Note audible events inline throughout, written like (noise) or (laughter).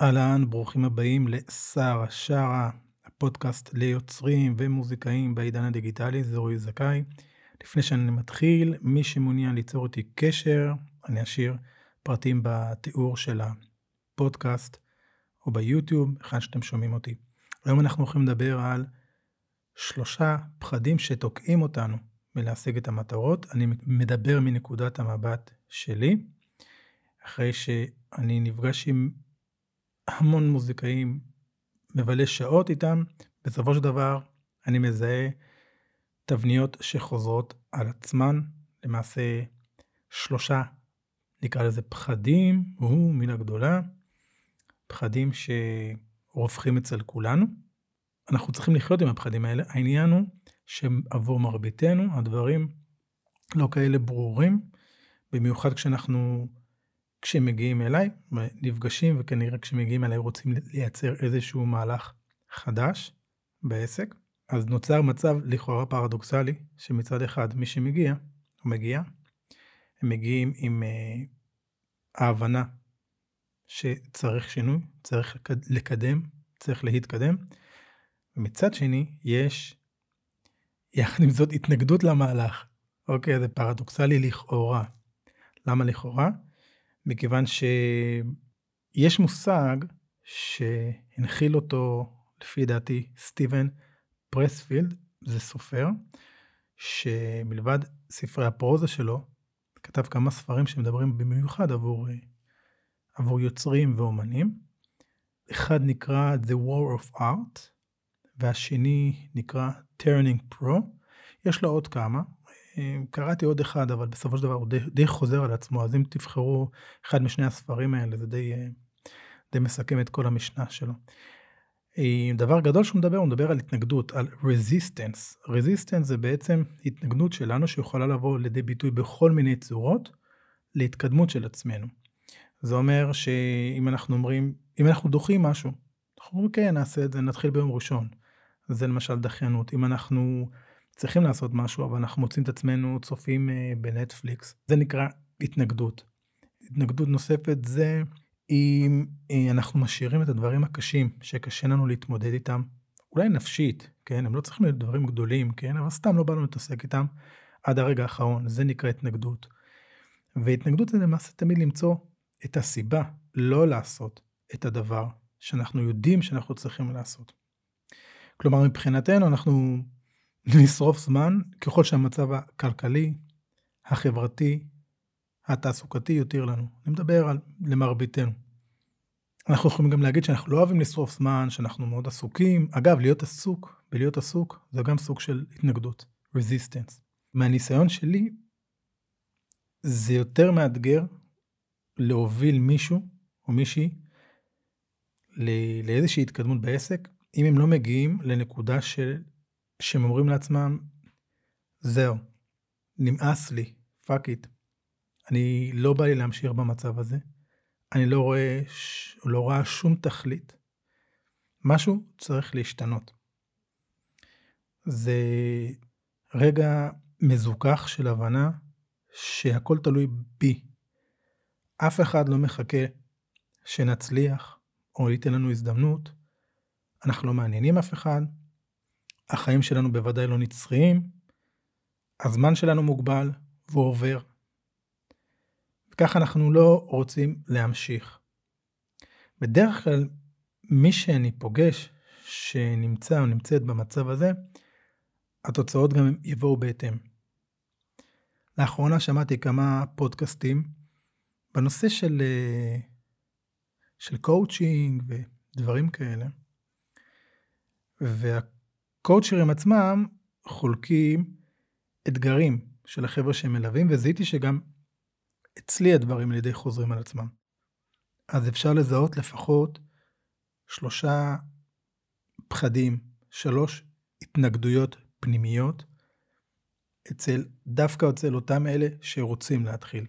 אהלן, ברוכים הבאים לשרה שרה, הפודקאסט ליוצרים ומוזיקאים בעידן הדיגיטלי, זה רועי זכאי. לפני שאני מתחיל, מי שמעוניין ליצור איתי קשר, אני אשאיר פרטים בתיאור של הפודקאסט או ביוטיוב, היכן שאתם שומעים אותי. היום אנחנו הולכים לדבר על שלושה פחדים שתוקעים אותנו מלהשיג את המטרות. אני מדבר מנקודת המבט שלי, אחרי שאני נפגש עם המון מוזיקאים, מבלה שעות איתם, בסופו של דבר אני מזהה תבניות שחוזרות על עצמן, למעשה שלושה, נקרא לזה פחדים, הוא מילה גדולה, פחדים שרווחים אצל כולנו. אנחנו צריכים לחיות עם הפחדים האלה, העניין הוא שעבור מרביתנו הדברים לא כאלה ברורים, במיוחד כשאנחנו כשהם מגיעים אליי, נפגשים, וכנראה כשהם מגיעים אליי רוצים לייצר איזשהו מהלך חדש בעסק, אז נוצר מצב לכאורה פרדוקסלי, שמצד אחד מי שמגיע, או מגיע, הם מגיעים עם uh, ההבנה שצריך שינוי, צריך לקדם, צריך להתקדם, ומצד שני יש, יחד עם זאת, התנגדות למהלך. אוקיי, זה פרדוקסלי לכאורה. למה לכאורה? מכיוון שיש מושג שהנחיל אותו, לפי דעתי, סטיבן פרספילד, זה סופר, שמלבד ספרי הפרוזה שלו, כתב כמה ספרים שמדברים במיוחד עבור, עבור יוצרים ואומנים. אחד נקרא The War of Art, והשני נקרא Turning Pro. יש לו עוד כמה, קראתי עוד אחד, אבל בסופו של דבר הוא די, די חוזר על עצמו, אז אם תבחרו אחד משני הספרים האלה, זה די, די מסכם את כל המשנה שלו. דבר גדול שהוא מדבר, הוא מדבר על התנגדות, על resistance. resistance זה בעצם התנגדות שלנו שיכולה לבוא לידי ביטוי בכל מיני צורות להתקדמות של עצמנו. זה אומר שאם אנחנו אומרים, אם אנחנו דוחים משהו, אנחנו אומרים כן, נעשה את זה, נתחיל ביום ראשון. זה למשל דחיינות. אם אנחנו צריכים לעשות משהו, אבל אנחנו מוצאים את עצמנו צופים אה, בנטפליקס. זה נקרא התנגדות. התנגדות נוספת זה אם אה, אנחנו משאירים את הדברים הקשים שקשה לנו להתמודד איתם, אולי נפשית, כן? הם לא צריכים להיות דברים גדולים, כן? אבל סתם לא באנו להתעסק איתם עד הרגע האחרון, זה נקרא התנגדות. והתנגדות זה למעשה תמיד למצוא את הסיבה לא לעשות את הדבר שאנחנו יודעים שאנחנו צריכים לעשות. כלומר, מבחינתנו אנחנו לשרוף זמן ככל שהמצב הכלכלי, החברתי, התעסוקתי יותר לנו. אני מדבר על למרביתנו. אנחנו יכולים גם להגיד שאנחנו לא אוהבים לשרוף זמן, שאנחנו מאוד עסוקים. אגב, להיות עסוק ולהיות עסוק זה גם סוג של התנגדות, resistance. מהניסיון שלי, זה יותר מאתגר להוביל מישהו או מישהי לאיזושהי התקדמות בעסק, אם הם לא מגיעים לנקודה של שהם אומרים לעצמם, זהו, נמאס לי, fuck it. אני לא בא לי להמשיך במצב הזה. אני לא רואה, לא רואה שום תכלית. משהו צריך להשתנות. זה רגע מזוכח של הבנה שהכל תלוי בי. אף אחד לא מחכה שנצליח או ייתן לנו הזדמנות. אנחנו לא מעניינים אף אחד, החיים שלנו בוודאי לא נצחיים, הזמן שלנו מוגבל והוא עובר. וככה אנחנו לא רוצים להמשיך. בדרך כלל, מי שאני פוגש שנמצא או נמצאת במצב הזה, התוצאות גם יבואו בהתאם. לאחרונה שמעתי כמה פודקאסטים בנושא של, אה, של קואוצ'ינג ודברים כאלה. וה... הקואוצ'רים עצמם חולקים אתגרים של החבר'ה שהם מלווים, וזיהיתי שגם אצלי הדברים על ידי חוזרים על עצמם. אז אפשר לזהות לפחות שלושה פחדים, שלוש התנגדויות פנימיות, אצל, דווקא אצל אותם אלה שרוצים להתחיל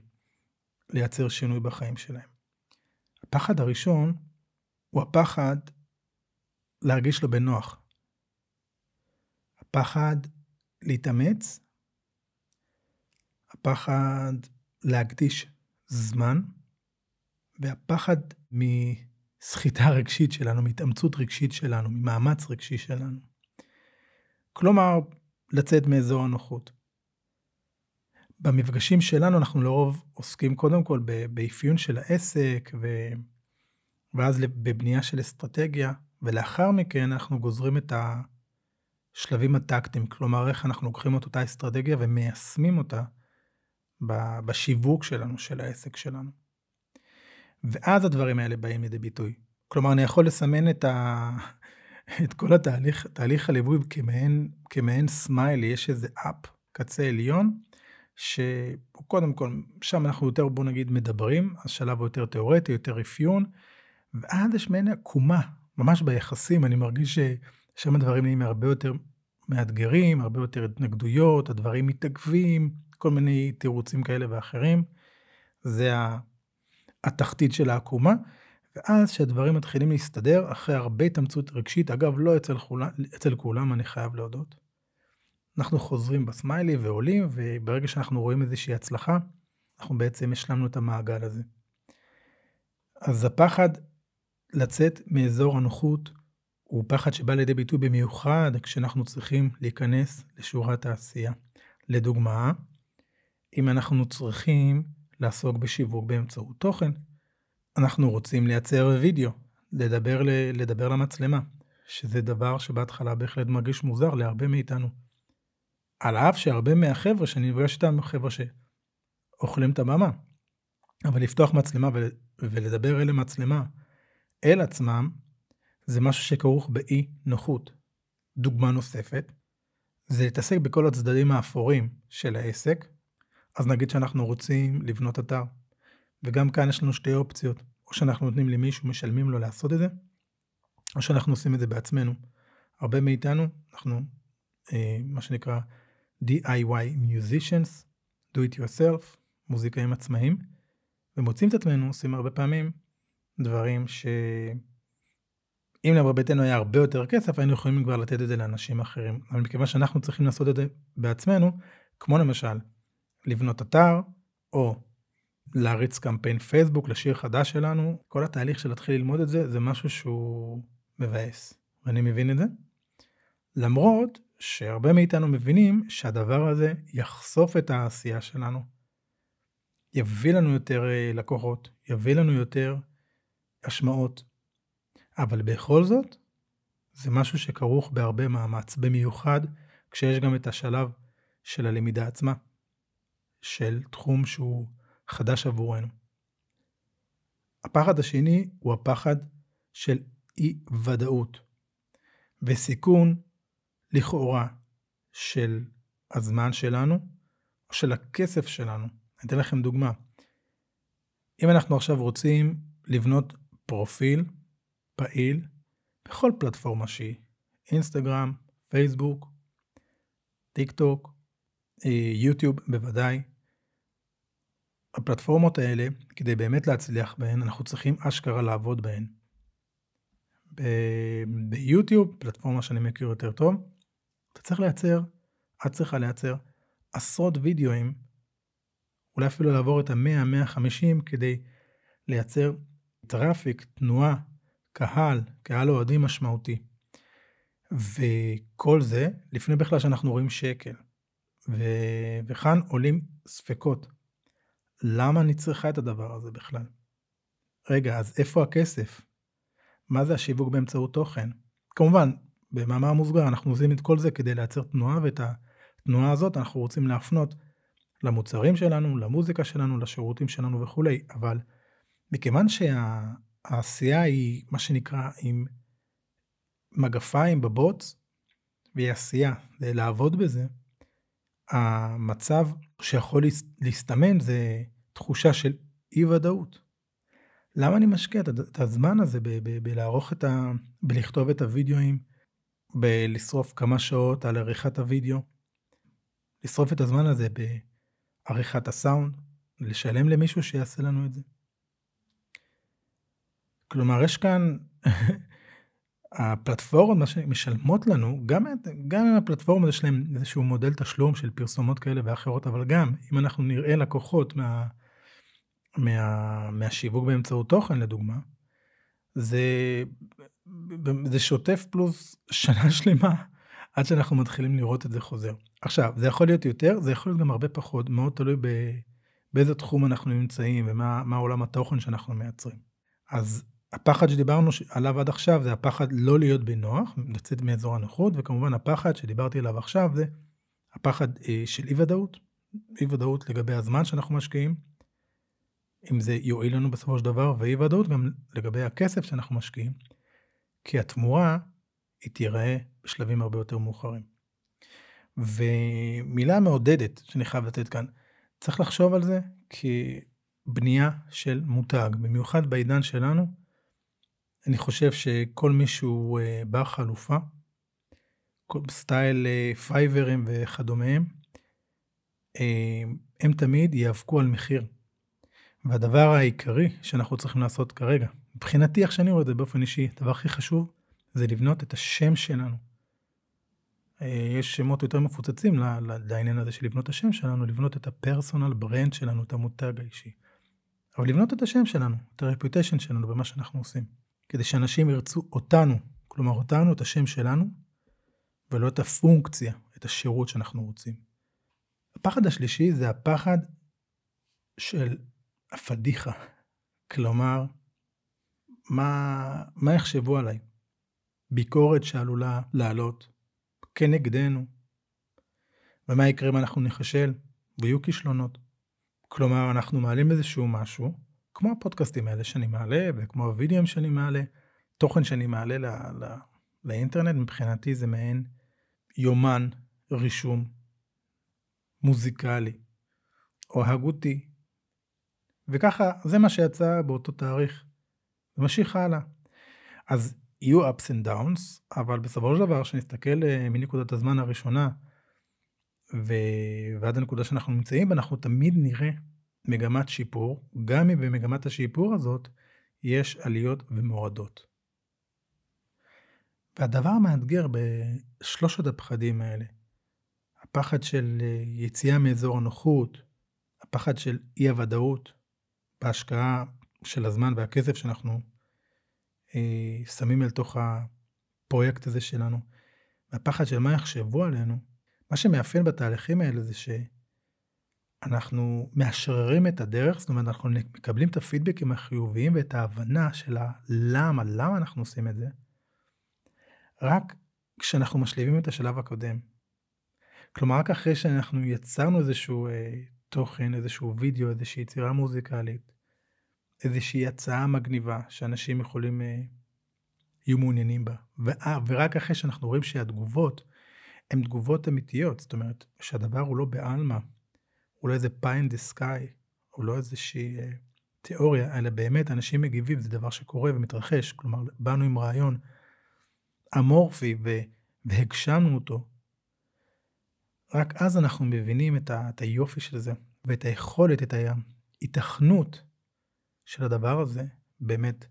לייצר שינוי בחיים שלהם. הפחד הראשון הוא הפחד להרגיש לו בנוח. הפחד להתאמץ, הפחד להקדיש זמן, והפחד מסחיטה (laughs) רגשית שלנו, מהתאמצות רגשית שלנו, ממאמץ רגשי שלנו. כלומר, לצאת מאזור הנוחות. במפגשים שלנו אנחנו לרוב עוסקים קודם כל באפיון של העסק, ו... ואז בבנייה של אסטרטגיה, ולאחר מכן אנחנו גוזרים את השלבים הטקטיים, כלומר איך אנחנו לוקחים את אותה אסטרטגיה ומיישמים אותה בשיווק שלנו, של העסק שלנו. ואז הדברים האלה באים לידי ביטוי. כלומר, אני יכול לסמן את, ה... את כל התהליך, תהליך הליווי כמעין, כמעין סמיילי, יש איזה אפ, קצה עליון, שהוא קודם כל, שם אנחנו יותר, בוא נגיד, מדברים, השלב הוא יותר תיאורטי, יותר אפיון, ואז יש מעין עקומה, ממש ביחסים, אני מרגיש ששם הדברים נהיים הרבה יותר מאתגרים, הרבה יותר התנגדויות, הדברים מתעכבים, כל מיני תירוצים כאלה ואחרים. זה התחתית של העקומה, ואז כשהדברים מתחילים להסתדר, אחרי הרבה התאמצות רגשית, אגב, לא אצל, כולם, אצל כולם, אני חייב להודות, אנחנו חוזרים בסמיילי ועולים, וברגע שאנחנו רואים איזושהי הצלחה, אנחנו בעצם השלמנו את המעגל הזה. אז הפחד לצאת מאזור הנוחות הוא פחד שבא לידי ביטוי במיוחד כשאנחנו צריכים להיכנס לשורת העשייה. לדוגמה, אם אנחנו צריכים לעסוק בשיווק באמצעות תוכן, אנחנו רוצים לייצר וידאו, לדבר, לדבר למצלמה, שזה דבר שבהתחלה בהחלט מרגיש מוזר להרבה מאיתנו. על אף שהרבה מהחבר'ה שאני נפגש איתם, חבר'ה שאוכלים את הבמה. אבל לפתוח מצלמה ולדבר אל המצלמה, אל עצמם, זה משהו שכרוך באי נוחות. דוגמה נוספת, זה להתעסק בכל הצדדים האפורים של העסק, אז נגיד שאנחנו רוצים לבנות אתר, וגם כאן יש לנו שתי אופציות, או שאנחנו נותנים למישהו, משלמים לו לעשות את זה, או שאנחנו עושים את זה בעצמנו. הרבה מאיתנו, אנחנו, אה, מה שנקרא DIY musicians, do it yourself, מוזיקאים עצמאיים, ומוצאים את עצמנו עושים הרבה פעמים דברים ש... אם למרביתנו היה הרבה יותר כסף, היינו יכולים כבר לתת את זה לאנשים אחרים. אבל מכיוון שאנחנו צריכים לעשות את זה בעצמנו, כמו למשל, לבנות אתר, או להריץ קמפיין פייסבוק לשיר חדש שלנו, כל התהליך של להתחיל ללמוד את זה, זה משהו שהוא מבאס. ואני מבין את זה. למרות שהרבה מאיתנו מבינים שהדבר הזה יחשוף את העשייה שלנו. יביא לנו יותר אה, לקוחות, יביא לנו יותר השמעות. אבל בכל זאת, זה משהו שכרוך בהרבה מאמץ, במיוחד כשיש גם את השלב של הלמידה עצמה, של תחום שהוא חדש עבורנו. הפחד השני הוא הפחד של אי ודאות וסיכון לכאורה של הזמן שלנו או של הכסף שלנו. אני אתן לכם דוגמה. אם אנחנו עכשיו רוצים לבנות פרופיל פעיל בכל פלטפורמה שהיא, אינסטגרם, פייסבוק, טיק טוק, אה, יוטיוב בוודאי, הפלטפורמות האלה, כדי באמת להצליח בהן, אנחנו צריכים אשכרה לעבוד בהן. ביוטיוב, פלטפורמה שאני מכיר יותר טוב, אתה צריך לייצר, את צריכה לייצר עשרות וידאוים, אולי אפילו לעבור את ה-100-150 כדי לייצר traffic, תנועה, קהל, קהל אוהדים משמעותי. וכל זה לפני בכלל שאנחנו רואים שקל. ו... וכאן עולים ספקות. למה אני צריכה את הדבר הזה בכלל? רגע, אז איפה הכסף? מה זה השיווק באמצעות תוכן? כמובן, במאמר מוסגר אנחנו עושים את כל זה כדי לייצר תנועה, ואת התנועה הזאת אנחנו רוצים להפנות למוצרים שלנו, למוזיקה שלנו, לשירותים שלנו וכולי, אבל מכיוון שהעשייה היא מה שנקרא עם מגפיים בבוץ, והיא עשייה, זה לעבוד בזה, המצב שיכול להסתמן זה תחושה של אי ודאות. למה אני משקיע את הזמן הזה בלערוך את ה... בלכתוב את הוידאוים, בלשרוף כמה שעות על עריכת הוידאו, לשרוף את הזמן הזה בעריכת הסאונד, לשלם למישהו שיעשה לנו את זה. כלומר, יש כאן (laughs) הפלטפורמות שמשלמות לנו, גם, גם אם הפלטפורמות יש להם איזשהו מודל תשלום של פרסומות כאלה ואחרות, אבל גם אם אנחנו נראה לקוחות מה, מה, מהשיווק באמצעות תוכן לדוגמה, זה, זה שוטף פלוס שנה (laughs) שלמה עד שאנחנו מתחילים לראות את זה חוזר. עכשיו, זה יכול להיות יותר, זה יכול להיות גם הרבה פחות, מאוד תלוי ב, באיזה תחום אנחנו נמצאים ומה עולם התוכן שאנחנו מייצרים. אז הפחד שדיברנו עליו עד עכשיו זה הפחד לא להיות בנוח, לצאת מאזור הנוחות, וכמובן הפחד שדיברתי עליו עכשיו זה הפחד אה, של אי ודאות, אי ודאות לגבי הזמן שאנחנו משקיעים, אם זה יועיל לנו בסופו של דבר, ואי ודאות גם לגבי הכסף שאנחנו משקיעים, כי התמורה היא תיראה בשלבים הרבה יותר מאוחרים. ומילה מעודדת שאני חייב לתת כאן, צריך לחשוב על זה כבנייה של מותג, במיוחד בעידן שלנו, אני חושב שכל מי שהוא אה, בר חלופה, סטייל אה, פייברים וכדומיהם, אה, הם תמיד ייאבקו על מחיר. והדבר העיקרי שאנחנו צריכים לעשות כרגע, מבחינתי, איך שאני רואה את זה באופן אישי, הדבר הכי חשוב זה לבנות את השם שלנו. יש שמות יותר מפוצצים לעניין הזה של לבנות את השם שלנו, לבנות את הפרסונל ברנד שלנו, את המותג האישי. אבל לבנות את השם שלנו, את הרפיוטיישן שלנו במה שאנחנו עושים. כדי שאנשים ירצו אותנו, כלומר אותנו, את השם שלנו, ולא את הפונקציה, את השירות שאנחנו רוצים. הפחד השלישי זה הפחד של הפדיחה. כלומר, מה, מה יחשבו עליי? ביקורת שעלולה לעלות כנגדנו. ומה יקרה אם אנחנו ניכשל ויהיו כישלונות? כלומר, אנחנו מעלים איזשהו משהו, כמו הפודקאסטים האלה שאני מעלה, וכמו הווידאוים שאני מעלה, תוכן שאני מעלה לא, לא, לאינטרנט, מבחינתי זה מעין יומן רישום מוזיקלי או הגותי. וככה, זה מה שיצא באותו תאריך, וממשיך הלאה. אז יהיו ups and downs, אבל בסופו של דבר, כשנסתכל אה, מנקודת הזמן הראשונה, ו... ועד הנקודה שאנחנו נמצאים בה, אנחנו תמיד נראה מגמת שיפור, גם אם במגמת השיפור הזאת יש עליות ומורדות. והדבר המאתגר בשלושת הפחדים האלה, הפחד של אה, יציאה מאזור הנוחות, הפחד של אי הוודאות בהשקעה של הזמן והכסף שאנחנו אה, שמים אל תוך הפרויקט הזה שלנו, והפחד של מה יחשבו עלינו, מה שמאפיין בתהליכים האלה זה שאנחנו מאשררים את הדרך, זאת אומרת, אנחנו מקבלים את הפידבקים החיוביים ואת ההבנה של הלמה, למה אנחנו עושים את זה, רק כשאנחנו משלימים את השלב הקודם. כלומר, רק אחרי שאנחנו יצרנו איזשהו אה, תוכן, איזשהו וידאו, איזושהי יצירה מוזיקלית, איזושהי הצעה מגניבה שאנשים יכולים, אה, יהיו מעוניינים בה. ואה, ורק אחרי שאנחנו רואים שהתגובות הן תגובות אמיתיות, זאת אומרת, שהדבר הוא לא בעלמא, הוא לא איזה פי אין דה סקאי, הוא לא איזושהי אה, תיאוריה, אלא באמת אנשים מגיבים, זה דבר שקורה ומתרחש. כלומר, באנו עם רעיון אמורפי ו, והגשמנו אותו, רק אז אנחנו מבינים את, ה, את היופי של זה, ואת היכולת, את ההיתכנות של הדבר הזה באמת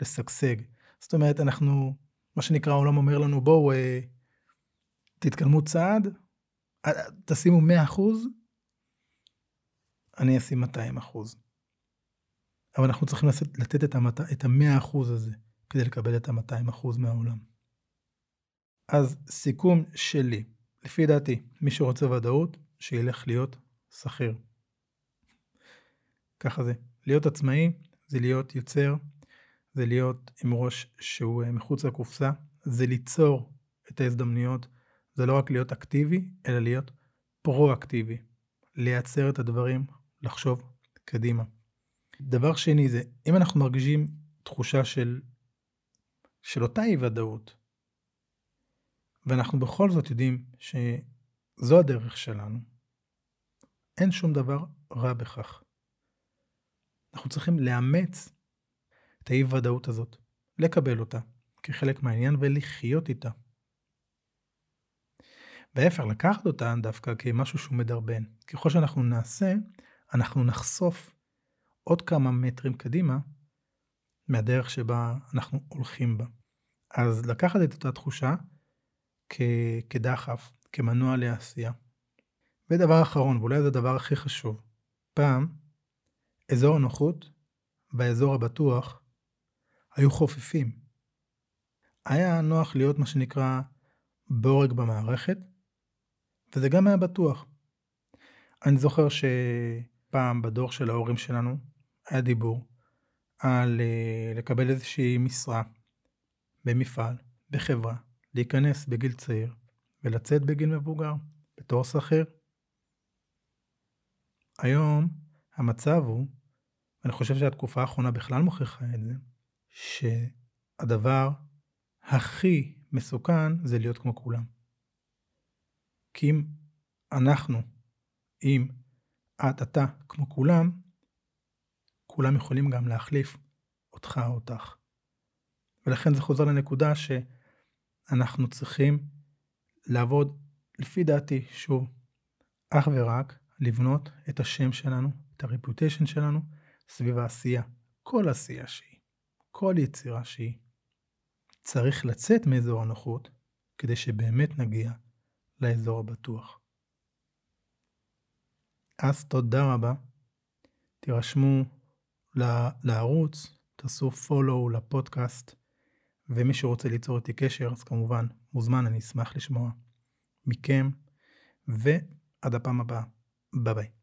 לשגשג. זאת אומרת, אנחנו, מה שנקרא, העולם אומר לנו, בואו, אה, תתקדמו צעד, אה, תשימו 100 אחוז, אני אשים 200 אחוז. אבל אנחנו צריכים לתת, לתת את, המת, את ה-100 אחוז הזה כדי לקבל את ה-200 אחוז מהעולם. אז סיכום שלי, לפי דעתי, מי שרוצה ודאות, שילך להיות שכיר. ככה זה. להיות עצמאי זה להיות יוצר, זה להיות עם ראש שהוא אה, מחוץ לקופסה, זה ליצור את ההזדמנויות, זה לא רק להיות אקטיבי, אלא להיות פרו-אקטיבי. לייצר את הדברים, לחשוב קדימה. דבר שני זה, אם אנחנו מרגישים תחושה של, של אותה אי ודאות, ואנחנו בכל זאת יודעים שזו הדרך שלנו, אין שום דבר רע בכך. אנחנו צריכים לאמץ את האי ודאות הזאת, לקבל אותה כחלק מהעניין ולחיות איתה. וההפך, לקחת אותה דווקא כמשהו שהוא מדרבן. ככל שאנחנו נעשה, אנחנו נחשוף עוד כמה מטרים קדימה מהדרך שבה אנחנו הולכים בה. אז לקחת את אותה תחושה כ- כדחף, כמנוע לעשייה. ודבר אחרון, ואולי זה הדבר הכי חשוב, פעם אזור הנוחות והאזור הבטוח היו חופפים. היה נוח להיות מה שנקרא בורג במערכת, וזה גם היה בטוח. אני זוכר שפעם בדור של ההורים שלנו היה דיבור על uh, לקבל איזושהי משרה במפעל, בחברה, להיכנס בגיל צעיר ולצאת בגיל מבוגר, בתור שכיר. היום המצב הוא, ואני חושב שהתקופה האחרונה בכלל מוכיחה את זה, שהדבר הכי מסוכן זה להיות כמו כולם. כי אם אנחנו, אם את, אתה, כמו כולם, כולם יכולים גם להחליף אותך או אותך. ולכן זה חוזר לנקודה שאנחנו צריכים לעבוד, לפי דעתי, שוב, אך ורק לבנות את השם שלנו, את הרפוטיישן שלנו, סביב העשייה. כל עשייה שהיא, כל יצירה שהיא. צריך לצאת מאזור הנוחות כדי שבאמת נגיע לאזור הבטוח. אז תודה רבה. תירשמו לערוץ, תעשו follow לפודקאסט, ומי שרוצה ליצור איתי קשר, אז כמובן מוזמן, אני אשמח לשמוע מכם, ועד הפעם הבאה. ביי ביי.